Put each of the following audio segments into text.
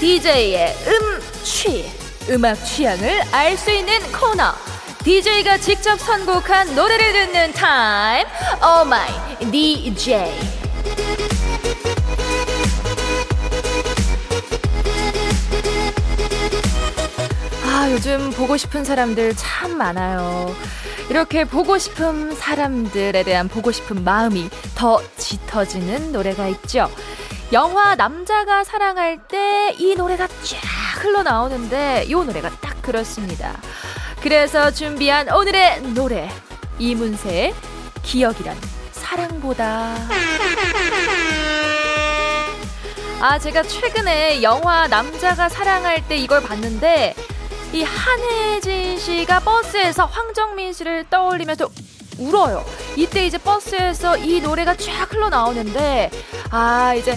DJ의 음취. 음악 취향을 알 수 있는 코너. DJ가 직접 선곡한 노래를 듣는 타임. Oh my DJ 아 요즘 보고 싶은 사람들 참 많아요. 이렇게 보고 싶은 사람들에 대한 보고 싶은 마음이 더 짙어지는 노래가 있죠 영화 남자가 사랑할 때 이 노래가 쫙 흘러나오는데 이 노래가 딱 그렇습니다. 그래서 준비한 오늘의 노래 이문세의 기억이란 사랑보다 아 제가 최근에 영화 남자가 사랑할 때 이걸 봤는데 이 한혜진 씨가 버스에서 황정민 씨를 떠올리면서 울어요. 이때 이제 버스에서 이 노래가 쫙 흘러나오는데 아 이제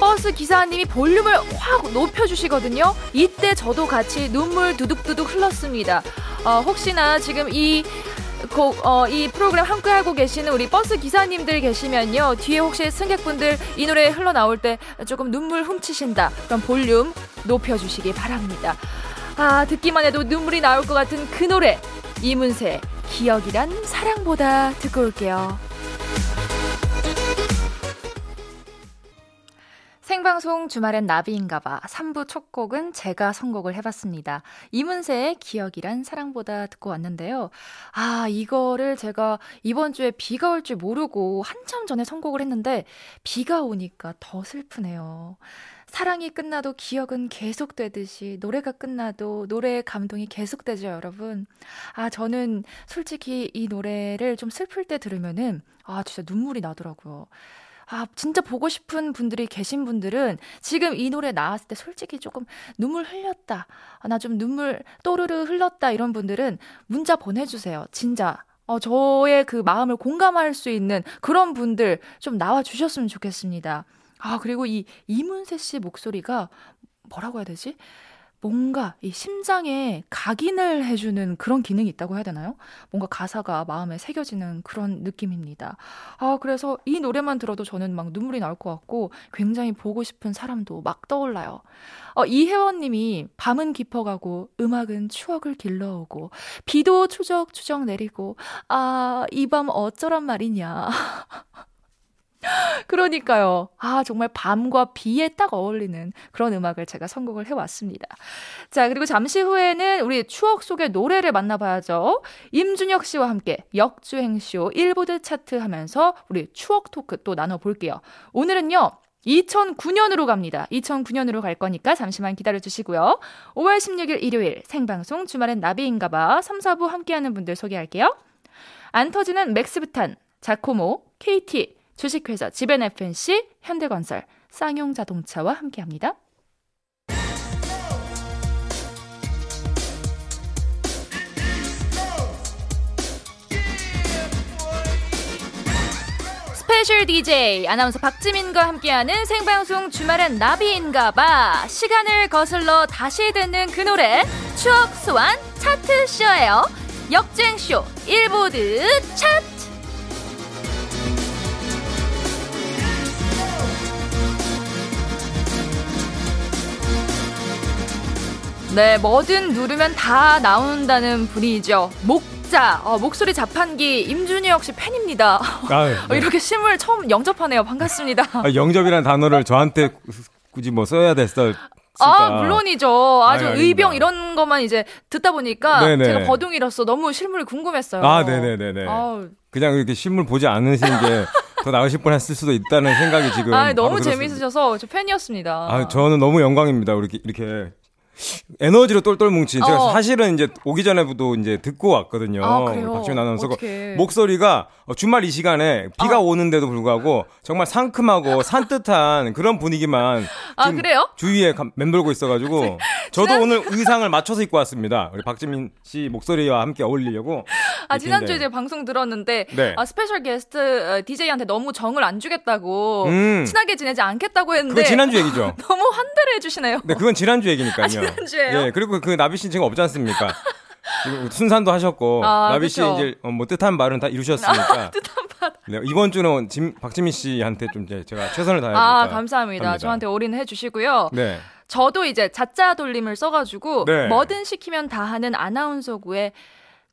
버스 기사님이 볼륨을 확 높여주시거든요. 이때 저도 같이 눈물 두둑두둑 흘렀습니다. 어, 혹시나 지금 이 곡, 어, 이 프로그램 함께 하고 계시는 우리 버스 기사님들 계시면요. 뒤에 혹시 승객분들 이 노래 흘러나올 때 조금 눈물 훔치신다. 그럼 볼륨 높여주시기 바랍니다. 아, 듣기만 해도 눈물이 나올 것 같은 그 노래. 이문세, 기억이란 사랑보다 듣고 올게요. 생방송 주말엔 나비인가봐 3부 첫 곡은 제가 선곡을 해봤습니다. 이문세의 기억이란 사랑보다 듣고 왔는데요. 아, 이거를 제가 이번 주에 비가 올 줄 모르고 한참 전에 선곡을 했는데 비가 오니까 더 슬프네요. 사랑이 끝나도 기억은 계속되듯이 노래가 끝나도 노래의 감동이 계속되죠, 여러분. 아, 저는 솔직히 이 노래를 좀 슬플 때 들으면은 아, 진짜 눈물이 나더라고요. 아, 진짜 보고 싶은 분들이 계신 분들은 지금 이 노래 나왔을 때 솔직히 조금 눈물 흘렸다. 아, 나 좀 눈물 또르르 흘렀다. 이런 분들은 문자 보내주세요. 진짜. 어, 저의 그 마음을 공감할 수 있는 그런 분들 좀 나와 주셨으면 좋겠습니다. 아, 그리고 이 이문세 씨 목소리가 뭐라고 해야 되지? 뭔가 이 심장에 각인을 해주는 그런 기능이 있다고 해야 되나요? 뭔가 가사가 마음에 새겨지는 그런 느낌입니다. 아, 그래서 이 노래만 들어도 저는 막 눈물이 나올 것 같고 굉장히 보고 싶은 사람도 막 떠올라요. 어, 이혜원 님이 밤은 깊어가고 음악은 추억을 길러오고 비도 추적추적 내리고 아, 이 밤 어쩌란 말이냐. 그러니까요. 아, 정말 밤과 비에 딱 어울리는 그런 음악을 제가 선곡을 해왔습니다. 자, 그리고 잠시 후에는 우리 추억 속의 노래를 만나봐야죠. 임준혁 씨와 함께 역주행쇼 일보드 차트 하면서 우리 추억 토크 또 나눠볼게요. 오늘은요, 2009년으로 갑니다. 2009년으로 갈 거니까 잠시만 기다려 주시고요. 5월 16일 일요일 생방송 주말엔 나비인가봐 3, 4부 함께하는 분들 소개할게요. 안 터지는 맥스부탄, 자코모, KT, 주식회사 지벤 FNC, 현대건설, 쌍용자동차와 함께합니다. special DJ 아나운서 박지민과 함께하는 생방송 주말엔 나비인가봐. 시간을 거슬러 다시 듣는 그 노래 추억 소환 차트 쇼예요. 역주행쇼 일보드 차트 네, 뭐든 누르면 다 나온다는 분이죠. 목자, 어, 목소리 자판기 임준혁 씨 팬입니다. 아, 네. 이렇게 심을 처음 영접하네요. 반갑습니다. 아, 영접이라는 단어를 저한테 굳이 뭐 써야 됐어. 아, 물론이죠. 아주 아니, 의병 이런 것만 이제 듣다 보니까 네네. 제가 버둥이로서 너무 실물이 궁금했어요. 아, 네네네네. 아우. 그냥 이렇게 실물 보지 않으신 게 더 나으실 뻔 했을 수도 있다는 생각이 지금. 아, 너무 재밌으셔서 저 팬이었습니다. 아, 저는 너무 영광입니다. 이렇게, 이렇게 에너지로 똘똘 뭉친 제가 어. 사실은 이제 오기 전에부터 이제 듣고 왔거든요. 아, 박지훈 아나운서가 목소리가 주말 이 시간에 비가 아. 오는데도 불구하고 정말 상큼하고 산뜻한 그런 분위기만 아? 주위에 맴돌고 있어가지고 저도. 오늘 의상을 맞춰서 입고 왔습니다. 우리 박지민 씨 목소리와 함께 어울리려고. 아 지난주에 이제 방송 들었는데 네. 아 special guest DJ한테 어, 너무 정을 안 주겠다고 음. 친하게 지내지 않겠다고 했는데 그건 지난주 얘기죠. 너무 환대를 해주시네요. 네, 그건 지난주 얘기니까요. 아, 지난주에요. 예, 그리고 그 나비 씨 지금 없지 않습니까? 순산도 하셨고 아, 나비 씨 이제 어, 뭐 뜻한 바는 다 이루셨으니까. 뜻한 바. 네, 이번 주는 짐, 박지민 씨한테 좀 이제 제가 최선을 다해 아, 감사합니다. 합니다. 저한테 올인해 주시고요. 네. 저도 이제 자자 돌림을 써가지고 네. 뭐든 시키면 다 하는 아나운서구의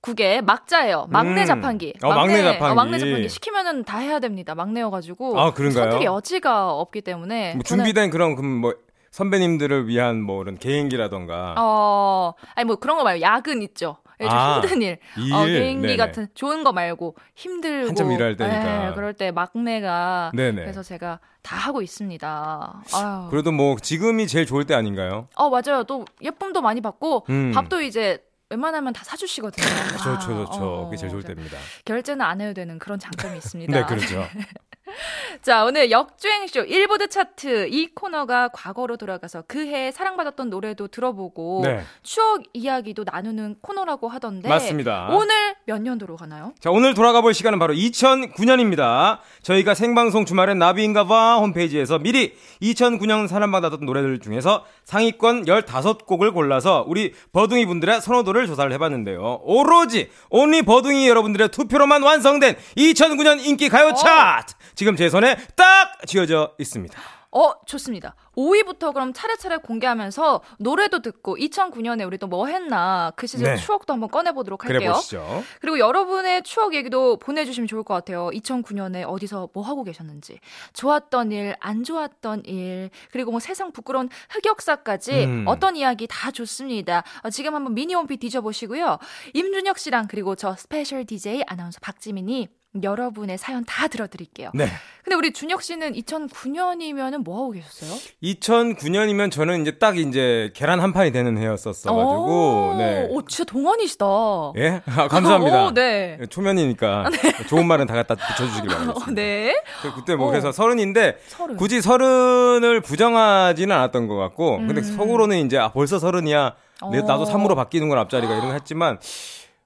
국의 막자예요. 막내 음. 자판기. 어, 막내, 막내 자판기. 어, 막내 자판기 시키면은 다 해야 됩니다. 막내여가지고. 아 그런가요? 선택의 여지가 없기 때문에. 뭐 준비된 그런 그뭐 선배님들을 위한 뭐 이런 개인기라던가. 어, 아니 뭐 그런 거 말고 야근 있죠. 좀 아, 힘든 일, 일. 어, 개인기 네네. 같은 좋은 거 말고 힘들고 한참 일할 때니까 네, 그럴 때 막내가 네네. 그래서 제가 다 하고 있습니다. 아유. 그래도 뭐 지금이 제일 좋을 때 아닌가요? 어 맞아요. 또 예쁨도 많이 받고 음. 밥도 이제 웬만하면 다 사주시거든요. 좋죠, 좋죠. 어, 그게 제일 좋을 때입니다. 결제는 안 해도 되는 그런 장점이 있습니다. 네, 그렇죠. 자, 오늘 역주행쇼 일보드 차트 이 코너가 과거로 돌아가서 그 해 사랑받았던 노래도 들어보고 네. 추억 이야기도 나누는 코너라고 하던데 맞습니다. 오늘 몇 년도로 가나요? 자, 오늘 돌아가 볼 시간은 바로 2009년입니다. 저희가 생방송 주말엔 나비인가 봐 홈페이지에서 미리 2009년 사랑받았던 노래들 중에서 상위권 15곡을 골라서 우리 버둥이 분들의 선호도를 조사를 해봤는데요. 오로지 온리 버둥이 여러분들의 투표로만 완성된 2009년 인기 가요 차트! 어. 지금 제 손에 딱 쥐어져 있습니다. 어, 좋습니다. 5위부터 그럼 차례차례 공개하면서 노래도 듣고 2009년에 우리 또 뭐 했나 그 시절 네. 추억도 한번 꺼내보도록 할게요. 그래 보시죠. 그리고 여러분의 추억 얘기도 보내주시면 좋을 것 같아요. 2009년에 어디서 뭐 하고 계셨는지, 좋았던 일, 안 좋았던 일, 그리고 뭐 세상 부끄러운 흑역사까지 음. 어떤 이야기 다 좋습니다. 어, 지금 한번 미니 홈피 뒤져보시고요. 임준혁 씨랑 그리고 저 special DJ 아나운서 박지민이 여러분의 사연 다 들어드릴게요. 네. 근데 우리 준혁 씨는 2009년이면은 뭐 하고 계셨어요? 2009년이면 저는 이제 딱 이제 계란 한 판이 되는 해였었어가지고, 네. 오, 진짜 동안이시다. 예? 아, 감사합니다. 오, 네. 초면이니까 아, 네. 좋은 말은 다 갖다 붙여주시길 바라겠습니다. 네. 그, 그때 뭐 오. 그래서 서른인데 서른. 굳이 서른을 부정하지는 않았던 것 같고, 음. 근데 속으로는 이제 아, 벌써 서른이야. 나도 3으로 바뀌는 건 앞자리가 이런 거 했지만.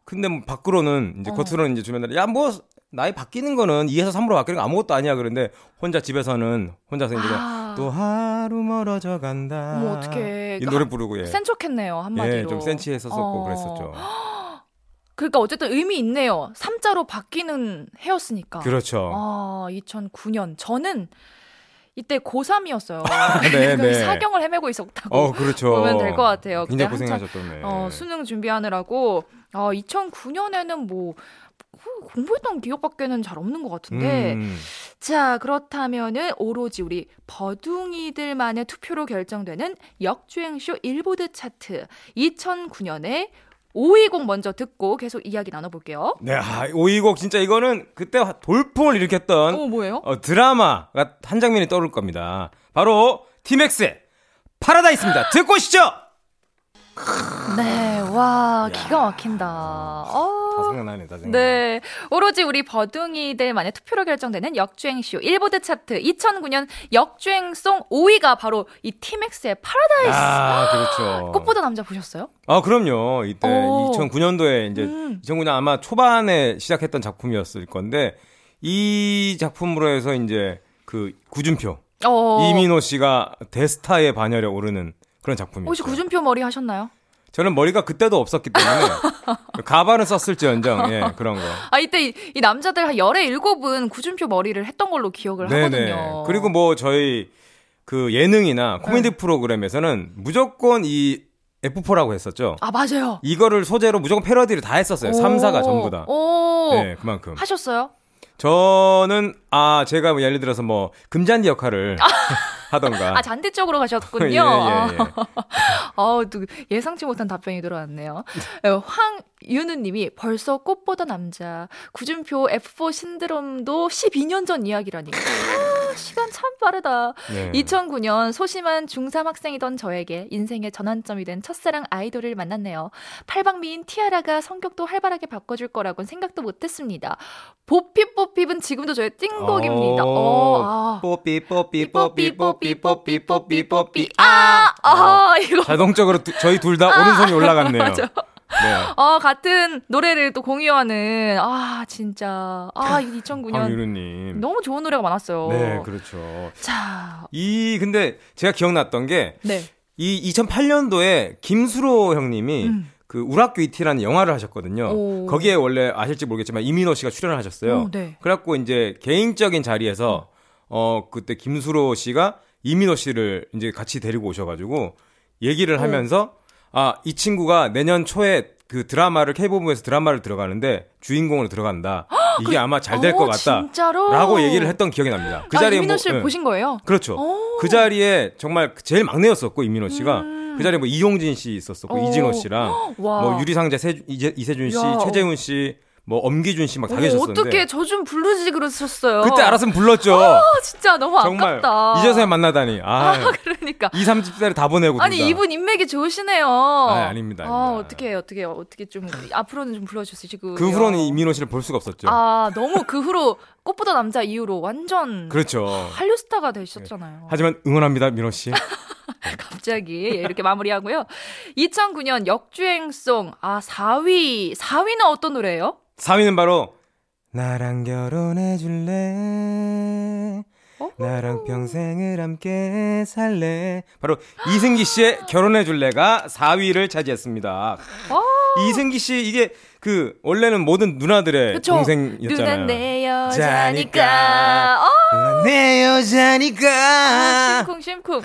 근데 뭐 밖으로는 이제 어. 겉으로는 이제 주변에 야뭐 나이 바뀌는 거는 2에서 3으로 바뀌는 거 아무것도 아니야. 그런데 혼자 집에서는 혼자서 이제 아. 또 하루 멀어져 간다. 뭐 어떻게 이 노래 부르고 예. 센 척했네요 한마디로. 예, 좀 센치했었었고 어. 그랬었죠. 그러니까 어쨌든 의미 있네요. 3자로 바뀌는 해였으니까. 그렇죠. 아, 2009년 저는 이때 고3이었어요. 네, 네. 사경을 헤매고 있었다고 어, 그렇죠. 보면 될 것 같아요. 굉장히 고생하셨던 어, 수능 준비하느라고 어, 2009년에는 뭐 공부했던 기억밖에는 잘 없는 것 같은데. 음. 자, 그렇다면은 오로지 우리 버둥이들만의 투표로 결정되는 역주행쇼 일보드 차트 2009년에 5위 곡 먼저 듣고 계속 이야기 나눠볼게요. 네, 아, 5위 곡 진짜 이거는 그때 돌풍을 일으켰던 어, 뭐예요? 어, 드라마가 한 장면이 떠오를 겁니다. 바로 티맥스의 파라다이스입니다. 듣고 오시죠! 네, 와, 기가 막힌다. 어. 다 생각나네, 다 생각나. 네. 오로지 우리 버둥이들만의 투표로 결정되는 역주행송 일보드 차트 2009년 역주행송 5위가 바로 이 티맥스의 파라다이스. 아, 그렇죠. 꽃보다 남자 보셨어요? 아, 그럼요. 이때 오. 2009년도에 이제 음. 2009년 아마 초반에 시작했던 작품이었을 건데 이 작품으로 해서 이제 그 구준표 어. 이민호 씨가 대스타의 반열에 오르는 그런 작품이죠. 혹시 구준표 머리 하셨나요? 저는 머리가 그때도 없었기 때문에 가발은 썼을지언정 예 그런 거. 아 이때 이, 이 남자들 한 열에 일곱은 구준표 머리를 했던 걸로 기억을 네네. 하거든요. 그리고 뭐 저희 그 예능이나 코미디 네. 프로그램에서는 무조건 이 F4라고 했었죠. 아, 맞아요. 이거를 소재로 무조건 패러디를 다 했었어요. 3사가 전부 다. 오. 네, 그만큼. 하셨어요? 저는 아 제가 뭐 예를 들어서 뭐 금잔디 역할을 하던가. 아 잔디 쪽으로 가셨군요. 예, 예, 예. 어, 또 예상치 못한 답변이 들어왔네요. 어, 황윤우 님이 벌써 꽃보다 남자 구준표 F4 신드롬도 12년 전 이야기라니까. 시간 참 빠르다. 네. 2009년 소심한 중3 학생이던 저에게 인생의 전환점이 된 첫사랑 아이돌을 만났네요. 팔방미인 티아라가 성격도 활발하게 바꿔줄 거라고는 생각도 못했습니다. 뽀삐뽀삐은 지금도 저의 띵곡입니다. 어, 뽀삐 뽀삐 뽀삐 뽀삐 뽀삐 뽀삐 뽀삐 아, 아, 이거 자동적으로 저희 둘 다 오른손이 올라갔네요. 맞아. 네. 아, 같은 노래를 또 공유하는, 아, 진짜. 아, 2009년. 황유루님. 너무 좋은 노래가 많았어요. 네, 그렇죠. 자. 이, 근데 제가 기억났던 게. 네. 이 2008년도에 김수로 형님이 음. 그 우락교 이티라는 영화를 하셨거든요. 오. 거기에 원래 아실지 모르겠지만 이민호 씨가 출연을 하셨어요. 오, 네. 그래갖고 이제 개인적인 자리에서 어 그때 김수로 씨가 이민호 씨를 이제 같이 데리고 오셔가지고 얘기를 오. 하면서 아, 이 친구가 내년 초에 그 드라마를 K본부에서 드라마를 들어가는데 주인공으로 들어간다. 이게 그, 아마 잘 될 것 같다. 진짜로? 라고 얘기를 했던 기억이 납니다. 그 아, 자리에 이민호 씨를 뭐, 보신 거예요? 그렇죠. 오. 그 자리에 정말 제일 막내였었고 이민호 씨가 음. 그 자리에 뭐 이용진 씨 있었었고 오. 이진호 씨랑 뭐 유리상자 세, 이재, 이세준 씨, 야. 최재훈 씨, 뭐 엄기준 씨 막 다 계셨었는데 어떻게 저좀 부르지 그러셨어요. 그때 알았으면 불렀죠. 아, 진짜 너무 아깝다. 이제서야 만나다니. 아, 아 그러니까. 2, 30대를 다 보내고 아니 이분 인맥이 좋으시네요. 아, 아닙니다. 아, 어떻게 어떻게 어떻게 좀 앞으로는 좀 불러 주시고. 그 후로는 이민호 씨를 볼 수가 없었죠. 아, 너무 그 후로 꽃보다 남자 이후로 완전 그렇죠. 한류 스타가 되셨잖아요. 하지만 응원합니다, 민호 씨. 갑자기 이렇게 마무리하고요. 2009년 역주행송 아 4위 4위는 어떤 노래예요? 3위는 바로 나랑 결혼해 줄래? 나랑 평생을 함께 살래. 바로 이승기 씨의 결혼해 줄래가 4위를 차지했습니다. 이승기 씨 이게 그 원래는 모든 누나들의 그쵸? 동생이었잖아요. 누난 내 여자니까. 누난 내 여자니까. 아, 심쿵 심쿵.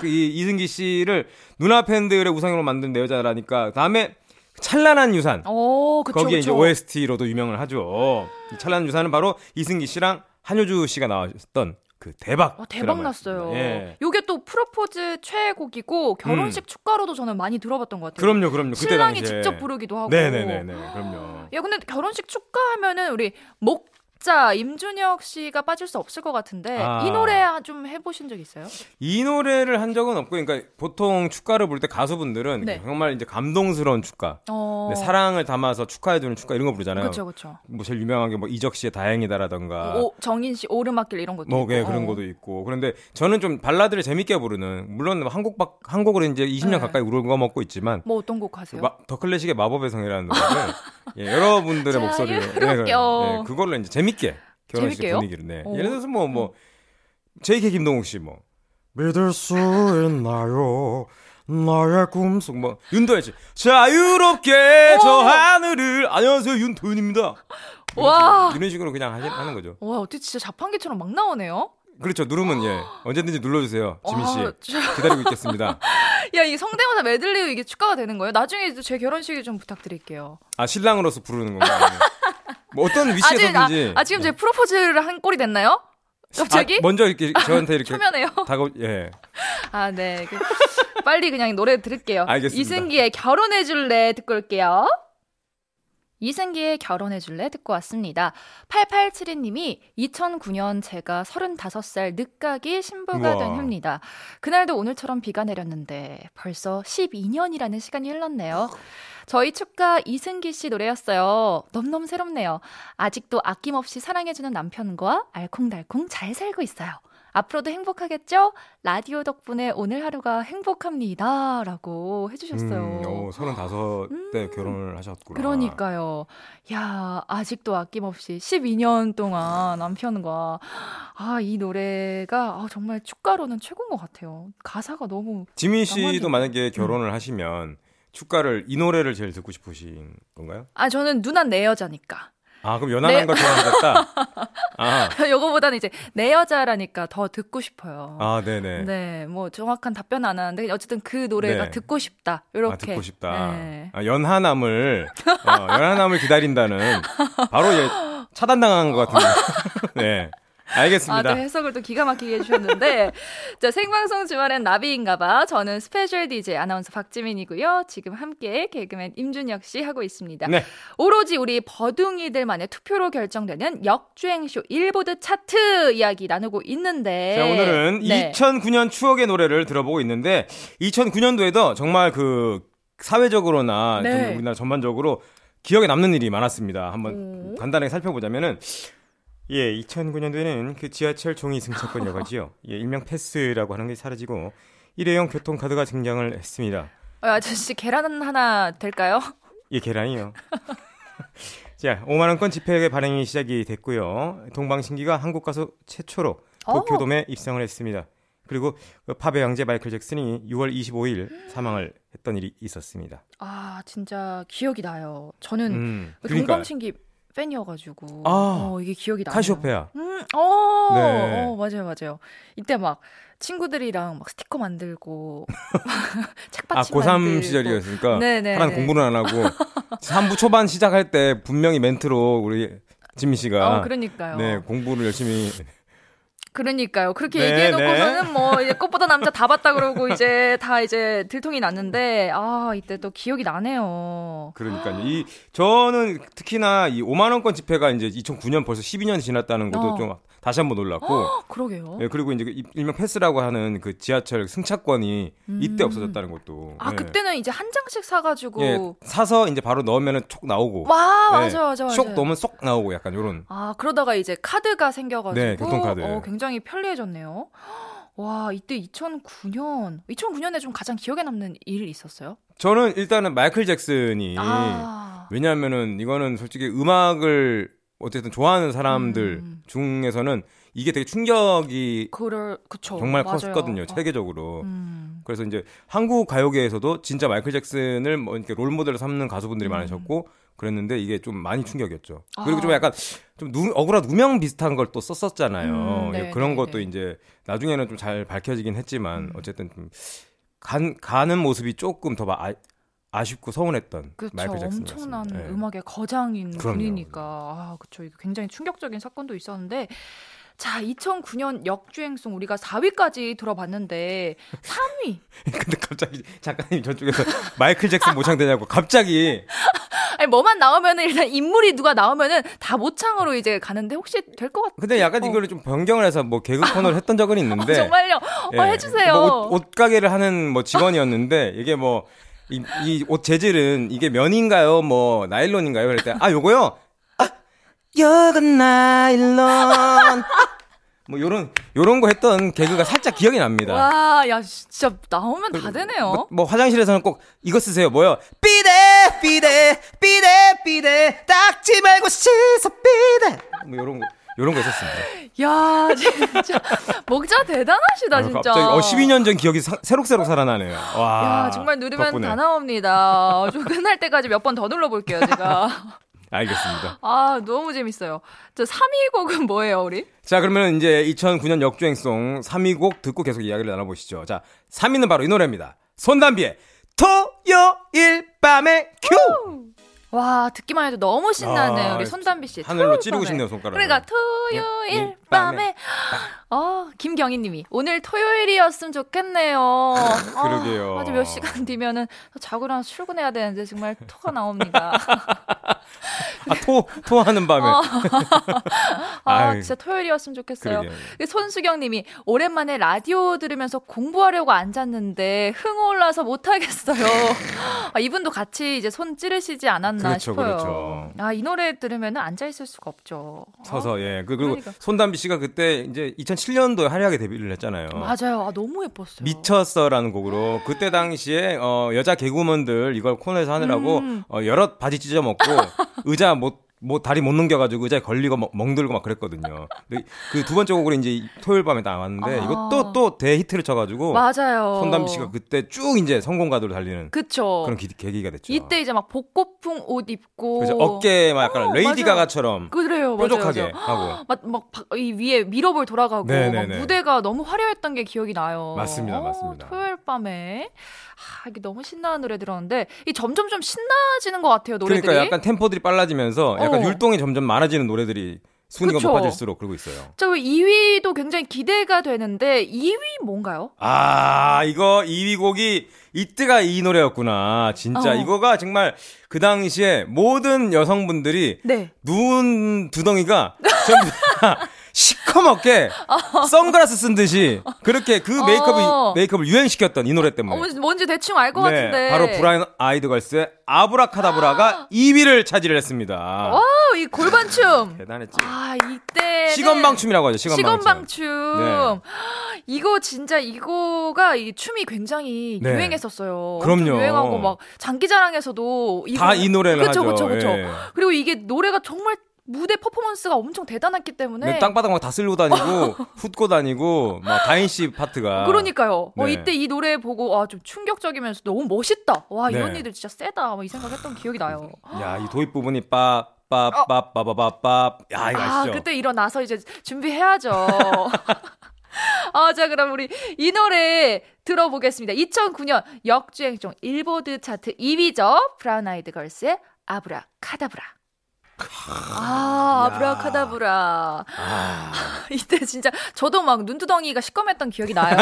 그이 이승기 씨를 누나 팬들의 우상으로 만든 내 여자라니까. 다음에 찬란한 유산. 오, 그쵸, 거기에 그쵸. 이제 OST로도 유명을 하죠. 찬란한 유산은 바로 이승기 씨랑 한효주 씨가 나왔던 그 대박. 아, 대박 났어요. 예. 요게 또 프로포즈 최애곡이고 결혼식 음. 축가로도 저는 많이 들어봤던 것 같아요. 그럼요, 그럼요. 신랑이 직접 부르기도 하고. 네네네, 그럼요. 야, 근데 결혼식 축가 하면은 우리 목 진짜 임준혁 씨가 빠질 수 없을 것 같은데 아. 이 노래 좀 해보신 적 있어요? 이 노래를 한 적은 없고, 그러니까 보통 축가를 부를 때 가수분들은 네. 정말 이제 감동스러운 축가, 어. 네, 사랑을 담아서 축하해주는 축가 이런 거 부르잖아요. 그렇죠, 그렇죠. 뭐 제일 유명한 게 뭐 이적 씨의 다행이다라던가, 오, 정인 씨 오르막길 이런 것도 뭐, 있고. 네, 그런 어. 것도 있고. 그런데 저는 좀 발라드를 재밌게 부르는, 물론 뭐 한국 박 한국으로 이제 20년 네. 가까이 우르고 먹고 있지만, 뭐 어떤 곡 하세요? 마, 더 클래식의 마법의 성이라는 노래를 예, 여러분들의 목소리로 네, 네, 그걸로 이제 재밌 게 결혼식 재밌게요? 분위기를 내. 네. 예를 들어서 뭐뭐 뭐, JK 김동욱 씨 뭐. 믿을 수 있나요? 나의 꿈속 뭐 윤도현 씨 자유롭게 저 하늘을 안녕하세요 윤도현입니다. 와 이런 식으로 그냥 하시, 하는 거죠. 와 어떻게 진짜 자판기처럼 막 나오네요. 그렇죠. 누르면 예 언제든지 눌러주세요, 지민 씨. 와, 기다리고 있겠습니다. 야, 이 성대모사 메들리 이게 축가가 되는 거예요? 나중에 제 결혼식에 좀 부탁드릴게요. 아 신랑으로서 부르는 건가요? 뭐 어떤 위치에서든지. 아, 아, 지금 제 네. 프로포즈를 한 꼴이 됐나요? 갑자기? 아, 먼저 이렇게 저한테 이렇게 초면해요. 다가 예. 아, 네. 그, 빨리 그냥 노래 들을게요. 알겠습니다. 이승기의 결혼해 줄래 듣고 올게요. 이승기의 결혼해줄래 듣고 왔습니다. 8872님이 2009년 제가 35살 늦가기 신부가 우와. 된 해입니다. 그날도 오늘처럼 비가 내렸는데 벌써 12년이라는 시간이 흘렀네요. 저희 축가 이승기 씨 노래였어요. 넘넘 새롭네요. 아직도 아낌없이 사랑해주는 남편과 알콩달콩 잘 살고 있어요. 앞으로도 행복하겠죠? 라디오 덕분에 오늘 하루가 행복합니다. 라고 해주셨어요. 음, 오, 35대 음, 결혼을 하셨구나. 그러니까요. 야, 아직도 아낌없이 12년 동안 남편과, 아, 이 노래가 아, 정말 축가로는 최고인 것 같아요. 가사가 너무. 지민 씨도 만약에 결혼을 음. 하시면 축가를 이 노래를 제일 듣고 싶으신 건가요? 아, 저는 누난 내 여자니까. 아, 그럼 연하는 네. 걸 좋아하셨다? 아. 요거보다는 이제 내 여자라니까 더 듣고 싶어요. 아, 네네. 네, 뭐 정확한 답변 안 하는데 어쨌든 그 노래가 네. 듣고 싶다. 이렇게. 아, 듣고 싶다. 네. 아, 연하남을, 어, 연하남을 기다린다는 바로 예, 차단당한 것 같은데. 네. 알겠습니다. 아, 또 해석을 또 기가 막히게 해주셨는데. 자, 생방송 주말엔 나비인가봐. 저는 special DJ 아나운서 박지민이고요. 지금 함께 개그맨 임준혁 씨 하고 있습니다. 네. 오로지 우리 버둥이들만의 투표로 결정되는 역주행송 일보드 차트 이야기 나누고 있는데. 자, 오늘은 네. 2009년 추억의 노래를 들어보고 있는데, 2009년도에도 정말 그 사회적으로나 네. 우리나라 전반적으로 기억에 남는 일이 많았습니다. 한번 오. 간단하게 살펴보자면은 예, 2009년도에는 그 지하철 종이 승차권 여가지요. 예, 일명 패스라고 하는 게 사라지고 일회용 교통 카드가 등장을 했습니다. 어, 아저씨 계란 하나 될까요? 예, 계란이요. 자, 5만 원권 집회 발행이 시작이 됐고요. 동방신기가 한국 가수 최초로 도쿄돔에 어. 입성을 했습니다. 그리고 그 팝의 양제 마이클 잭슨이 6월 25일 사망을 했던 일이 있었습니다. 아, 진짜 기억이 나요. 저는 음, 그 동방신기 팬이어가지고 아, 어, 이게 기억이 나요. 카시오페아. 음, 어, 네. 어, 맞아요, 맞아요. 이때 막 친구들이랑 막 스티커 만들고 책받침 아, 고3 시절이었으니까 네네 하나는 공부는 안 하고 3부 초반 시작할 때 분명히 멘트로 우리 진미 씨가 어, 그러니까요. 네, 공부를 열심히 그러니까요. 그렇게 네, 얘기해놓고서는 네. 뭐 이제 꽃보다 남자 다 봤다 그러고 이제 다 이제 들통이 났는데 아 이때 또 기억이 나네요. 그러니까요. 이 저는 특히나 이 5만 원권 집회가 이제 2009년 벌써 12년 지났다는 것도 어. 좀 다시 한번 놀랐고. 어, 그러게요. 예, 그리고 이제 그 일명 패스라고 하는 그 지하철 승차권이 음. 이때 없어졌다는 것도. 아, 예. 그때는 이제 한 장씩 사가지고. 예, 사서 이제 바로 넣으면은 촉 나오고. 와, 예, 맞아, 맞아, 맞아. 쏙 넣으면 쏙 나오고 약간 요런. 아, 그러다가 이제 카드가 생겨가지고. 네, 교통카드. 어, 굉장히 편리해졌네요. 와, 이때 2009년, 2009년에 좀 가장 기억에 남는 일이 있었어요? 저는 일단은 마이클 잭슨이. 아. 왜냐하면은 이거는 솔직히 음악을 어쨌든 좋아하는 사람들 음. 중에서는 이게 되게 충격이 그럴, 그쵸, 정말 맞아요. 컸거든요 어. 세계적으로. 음. 그래서 이제 한국 가요계에서도 진짜 마이클 잭슨을 뭐 이렇게 롤 모델로 삼는 가수분들이 음. 많으셨고 그랬는데 이게 좀 많이 충격이었죠. 아. 그리고 좀 약간 좀 누, 억울한 누명 비슷한 걸 또 썼었잖아요. 음, 네, 그런 네, 것도 네. 이제 나중에는 좀 잘 밝혀지긴 했지만 음. 어쨌든 좀 간, 가는 모습이 조금 더 아, 아쉽고 서운했던 그쵸, 마이클 잭슨 엄청난 네. 음악의 거장인 그럼요. 분이니까 아 그렇죠 이거 굉장히 충격적인 사건도 있었는데 자 2009년 역주행송 우리가 4위까지 들어봤는데 3위 근데 갑자기 작가님 저쪽에서 마이클 잭슨 모창되냐고 갑자기 아니 뭐만 나오면은 일단 인물이 누가 나오면은 다 모창으로 이제 가는데 혹시 될 것 같아. 근데 약간 어. 이거를 좀 변경을 해서 뭐 개그 코너를 했던 적은 있는데 어, 정말요? 예. 어, 해주세요. 뭐 옷, 옷, 가게를 하는 뭐 직원이었는데 이게 뭐 이 옷 재질은 이게 면인가요? 뭐 나일론인가요? 그럴 때 아 요거요. 아 요건 나일론. 뭐 요런 요런 거 했던 개그가 살짝 기억이 납니다. 와, 야 진짜 나오면 다 되네요. 뭐, 뭐 화장실에서는 꼭 이거 쓰세요. 뭐요? 삐대 삐대 삐대 삐대 닦지 말고 씻어 삐대. 뭐 요런 거 요런 거 있었습니다. 야, 진짜 목자 대단하시다 진짜. 갑자기 어 12년 전 기억이 사, 새록새록 살아나네요. 와. 야, 정말 누르면 덕분에. 다 나옵니다. 좀 끝날 때까지 몇 번 더 눌러 볼게요, 제가. 알겠습니다. 아, 너무 재밌어요. 저 3위 곡은 뭐예요, 우리? 자, 그러면 이제 2009년 역주행송 3위 곡 듣고 계속 이야기를 나눠보시죠. 자, 3위는 바로 이 노래입니다. 손담비의 토요일 밤의 큐! 와 듣기만 해도 너무 신나네요 아, 우리 손담비 씨. 하늘로 찌르고 싶네요 손가락. 그러니까 토요일 네, 밤에. 어 김경희 님이 오늘 토요일이었으면 좋겠네요. 아, 그러게요. 아, 아주 몇 시간 뒤면은 자고 나서 출근해야 되는데 정말 토가 나옵니다. 아 토 토하는 밤에. 어. 아 진짜 토요일이었으면 좋겠어요. 손수경 님이 오랜만에 라디오 들으면서 공부하려고 앉았는데 흥 올라서 못 하겠어요. 아, 이분도 같이 이제 손 찌르시지 않았나 그렇죠, 싶어요. 그렇죠. 아 이 노래 들으면 앉아 있을 수가 없죠. 서서 어? 예. 그, 그리고 그러니까. 손담비 씨가 그때 이제 2007년도에 화려하게 데뷔를 했잖아요. 맞아요. 아, 너무 예뻤어요. 미쳤어라는 곡으로 그때 당시에 어, 여자 개그우먼들 이걸 코너에서 하느라고 음. 어, 여러 바지 찢어 먹고 의자 못 뭐 다리 못 넘겨가지고 의자에 걸리고 막 멍들고 막 그랬거든요. 그 두 번째 곡으로 이제 토요일 밤에 나왔는데 아. 이것도 또 대히트를 쳐가지고 맞아요. 손담비 씨가 그때 쭉 이제 성공 가도로 달리는 그쵸. 그런 기, 계기가 됐죠. 이때 이제 막 복고풍 옷 입고 그래서 어깨에 막 약간 어, 레이디 가가처럼 그래요, 뾰족하게 하고 막막이 위에 미러볼 돌아가고 막 무대가 너무 화려했던 게 기억이 나요. 맞습니다, 어, 맞습니다. 토요일 밤에 아, 이게 너무 신나는 노래 들었는데 이 점점 좀 신나지는 것 같아요 노래들이. 그러니까 약간 템포들이 빨라지면서 약간 어. 율동이 점점 많아지는 노래들이 순위가 그쵸? 높아질수록 그러고 있어요. 저 2위도 굉장히 기대가 되는데 2위 뭔가요? 아 이거 2위 곡이 이때가 이 노래였구나. 진짜 어. 이거가 정말 그 당시에 모든 여성분들이 네. 눈 두덩이가 전부 다 시커멓게 선글라스 쓴 듯이 그렇게 그 메이크업을 어. 메이크업을 유행시켰던 이 노래 때문에. 어, 뭔지 대충 알 것 네, 같은데. 바로 브라운 아이드 걸스의 아브라카다브라가 2위를 차지를 했습니다. 와, 이 골반춤. 대단했지. 아, 이때 시건방춤이라고 하죠. 시건방춤. 시건방춤. 네. 이거 진짜 이거가 이 춤이 굉장히 네. 유행했었어요. 그럼요. 유행하고 막 장기자랑에서도 다 이 노래를 그쵸, 하죠. 그쵸, 그쵸. 예. 그리고 이게 노래가 정말 무대 퍼포먼스가 엄청 대단했기 때문에 네, 땅바닥 막 다 쓸고 다니고 훑고 다니고 막 다인 씨 파트가 그러니까요. 어, 네. 어, 이때 이 노래 보고 와 좀 충격적이면서 너무 멋있다. 와 네. 이 언니들 진짜 세다. 이 생각했던 기억이 나요. 야 이 도입 부분이 빠 빠빠빠빠빠빠 야 이거 아시죠? 아 그때 일어나서 이제 준비해야죠. 아, 자, 그럼 우리 이 노래 들어보겠습니다. 2009년 역주행송 일보드 차트 2위죠. 브라운 아이드 걸스의 아브라 카다브라. 아, 아브라카다브라. 아. 이때 진짜 저도 막 눈두덩이가 시꺼맸던 기억이 나요.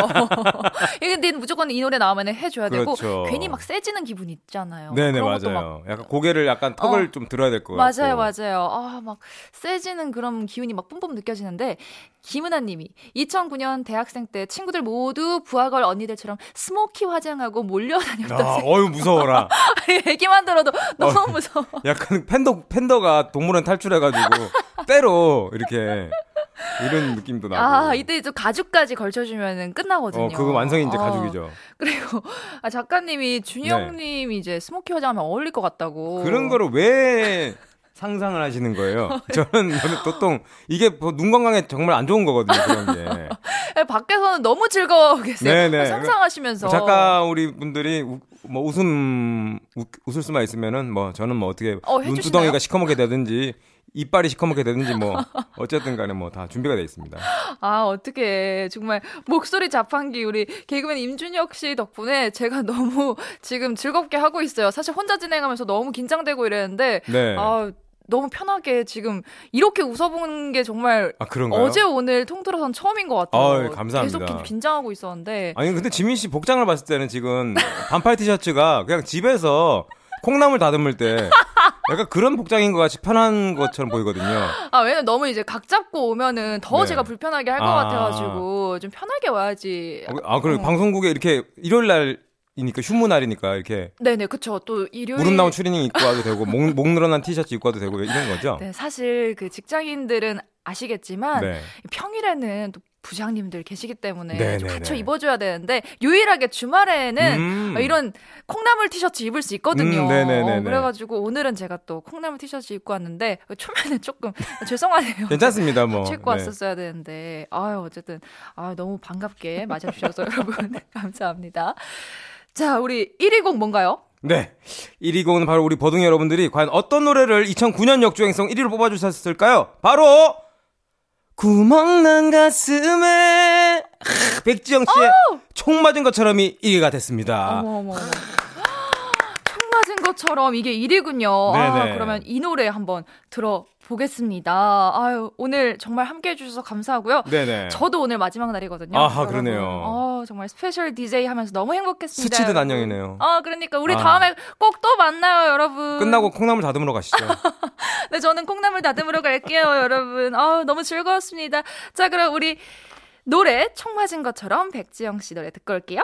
근데 무조건 이 노래 나오면 해줘야 그렇죠. 되고 괜히 막 세지는 기분 있잖아요. 네네 맞아요. 약간 고개를 약간 턱을 어. 좀 들어야 될 것 같아요. 맞아요, 맞아요. 아 막 세지는 그런 기운이 막 뿜뿜 느껴지는데 김은아님이 2009년 대학생 때 친구들 모두 브아걸 언니들처럼 smoky 화장하고 몰려다녔던. 야, 어유 무서워라. 얘기만 들어도 너무 어, 무서워. 약간 팬더 팬더가 동물원 탈출해가지고 떼로 이렇게 이런 느낌도 나고. 아 이때 또 가죽까지 걸쳐주면 끝나거든요. 어, 그거 완성이 이제 어. 가죽이죠. 그리고 아, 작가님이 준영님 네. 이제 스모키 화장하면 어울릴 것 같다고. 그런 거를 왜 상상을 하시는 거예요. 저는 보통 이게 뭐눈 건강에 정말 안 좋은 거거든요. 그런 게. 네, 밖에서는 너무 즐거워 계세요. 네네. 상상하시면서. 작가 우리 분들이 우, 뭐 웃음 우, 웃을 수만 있으면은 뭐 저는 뭐 어떻게 어, 눈두덩이가 시커멓게 되든지 이빨이 시커멓게 되든지 뭐 어쨌든 간에 뭐 다 준비가 돼 있습니다. 아, 어떻게 정말 목소리 자판기 우리 개그맨 임준혁 씨 덕분에 제가 너무 지금 즐겁게 하고 있어요. 사실 혼자 진행하면서 너무 긴장되고 이랬는데 네. 아, 너무 편하게 지금 이렇게 웃어본 게 정말 아, 어제 오늘 통틀어선 처음인 것 같아요. 아, 감사합니다. 계속 긴장하고 있었는데. 아니 근데 지민 씨 복장을 봤을 때는 지금 반팔 티셔츠가 그냥 집에서 콩나물 다듬을 때 약간 그런 복장인 것 같이 편한 것처럼 보이거든요. 아, 왜냐면 너무 이제 각 잡고 오면은 더 네. 제가 불편하게 할것 아. 같아가지고 좀 편하게 와야지. 아, 그리고 어. 방송국에 이렇게 일요일 날 이니까 휴무 날이니까 이렇게 네네 그쵸 또 일요일 무릎 나온 추리닝 입고 와도 되고 목, 목 늘어난 티셔츠 입고 와도 되고 이런 거죠. 네 사실 그 직장인들은 아시겠지만 네. 평일에는 또 부장님들 계시기 때문에 네, 좀 네, 갖춰 네. 입어줘야 되는데 유일하게 주말에는 음. 이런 콩나물 티셔츠 입을 수 있거든요. 음, 어, 그래가지고 오늘은 제가 또 콩나물 티셔츠 입고 왔는데 초면에 조금 죄송하네요. 괜찮습니다, 뭐. 입고 네. 왔었어야 되는데 아유 어쨌든 아 너무 반갑게 맞아주셔서 여러분 감사합니다. 자, 우리 1위 곡 뭔가요? 네. 1위 곡은 바로 우리 버둥이 여러분들이 과연 어떤 노래를 2009년 역주행송 1위로 뽑아주셨을까요? 바로 구멍난 가슴에 백지영 씨의 총 맞은 것처럼이 1위가 됐습니다. 어머, 어머, 어머. 총 맞은 것처럼 이게 1위군요. 아, 그러면 이 노래 한번 들어 보겠습니다. 아유, 오늘 정말 함께 해주셔서 감사하고요. 네네. 저도 오늘 마지막 날이거든요. 아하, 그러네요. 어, 정말 special DJ 하면서 너무 행복했습니다. 스치듯 안녕이네요. 아, 그러니까 우리 아. 다음에 꼭 또 만나요, 여러분. 끝나고 콩나물 다듬으러 가시죠. 네, 저는 콩나물 다듬으러 갈게요, 여러분. 아, 너무 즐거웠습니다. 자, 그럼 우리 노래 총 맞은 것처럼 백지영 씨 노래 듣고 올게요.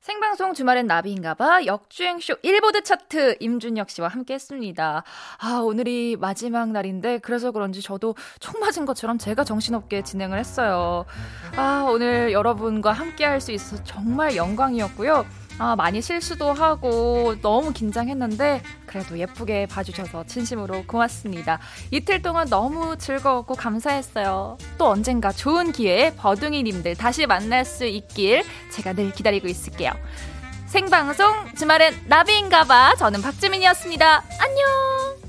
생방송 주말엔 나비인가봐 역주행쇼 일보드 차트 임준혁 씨와 함께 했습니다. 아, 오늘이 마지막 날인데 그래서 그런지 저도 총 맞은 것처럼 제가 정신없게 진행을 했어요. 아, 오늘 여러분과 함께 할 수 있어서 정말 영광이었고요. 아, 많이 실수도 하고 너무 긴장했는데 그래도 예쁘게 봐주셔서 진심으로 고맙습니다. 이틀 동안 너무 즐거웠고 감사했어요. 또 언젠가 좋은 기회에 버둥이님들 다시 만날 수 있길 제가 늘 기다리고 있을게요. 생방송 주말엔 나비인가봐. 저는 박지민이었습니다. 안녕!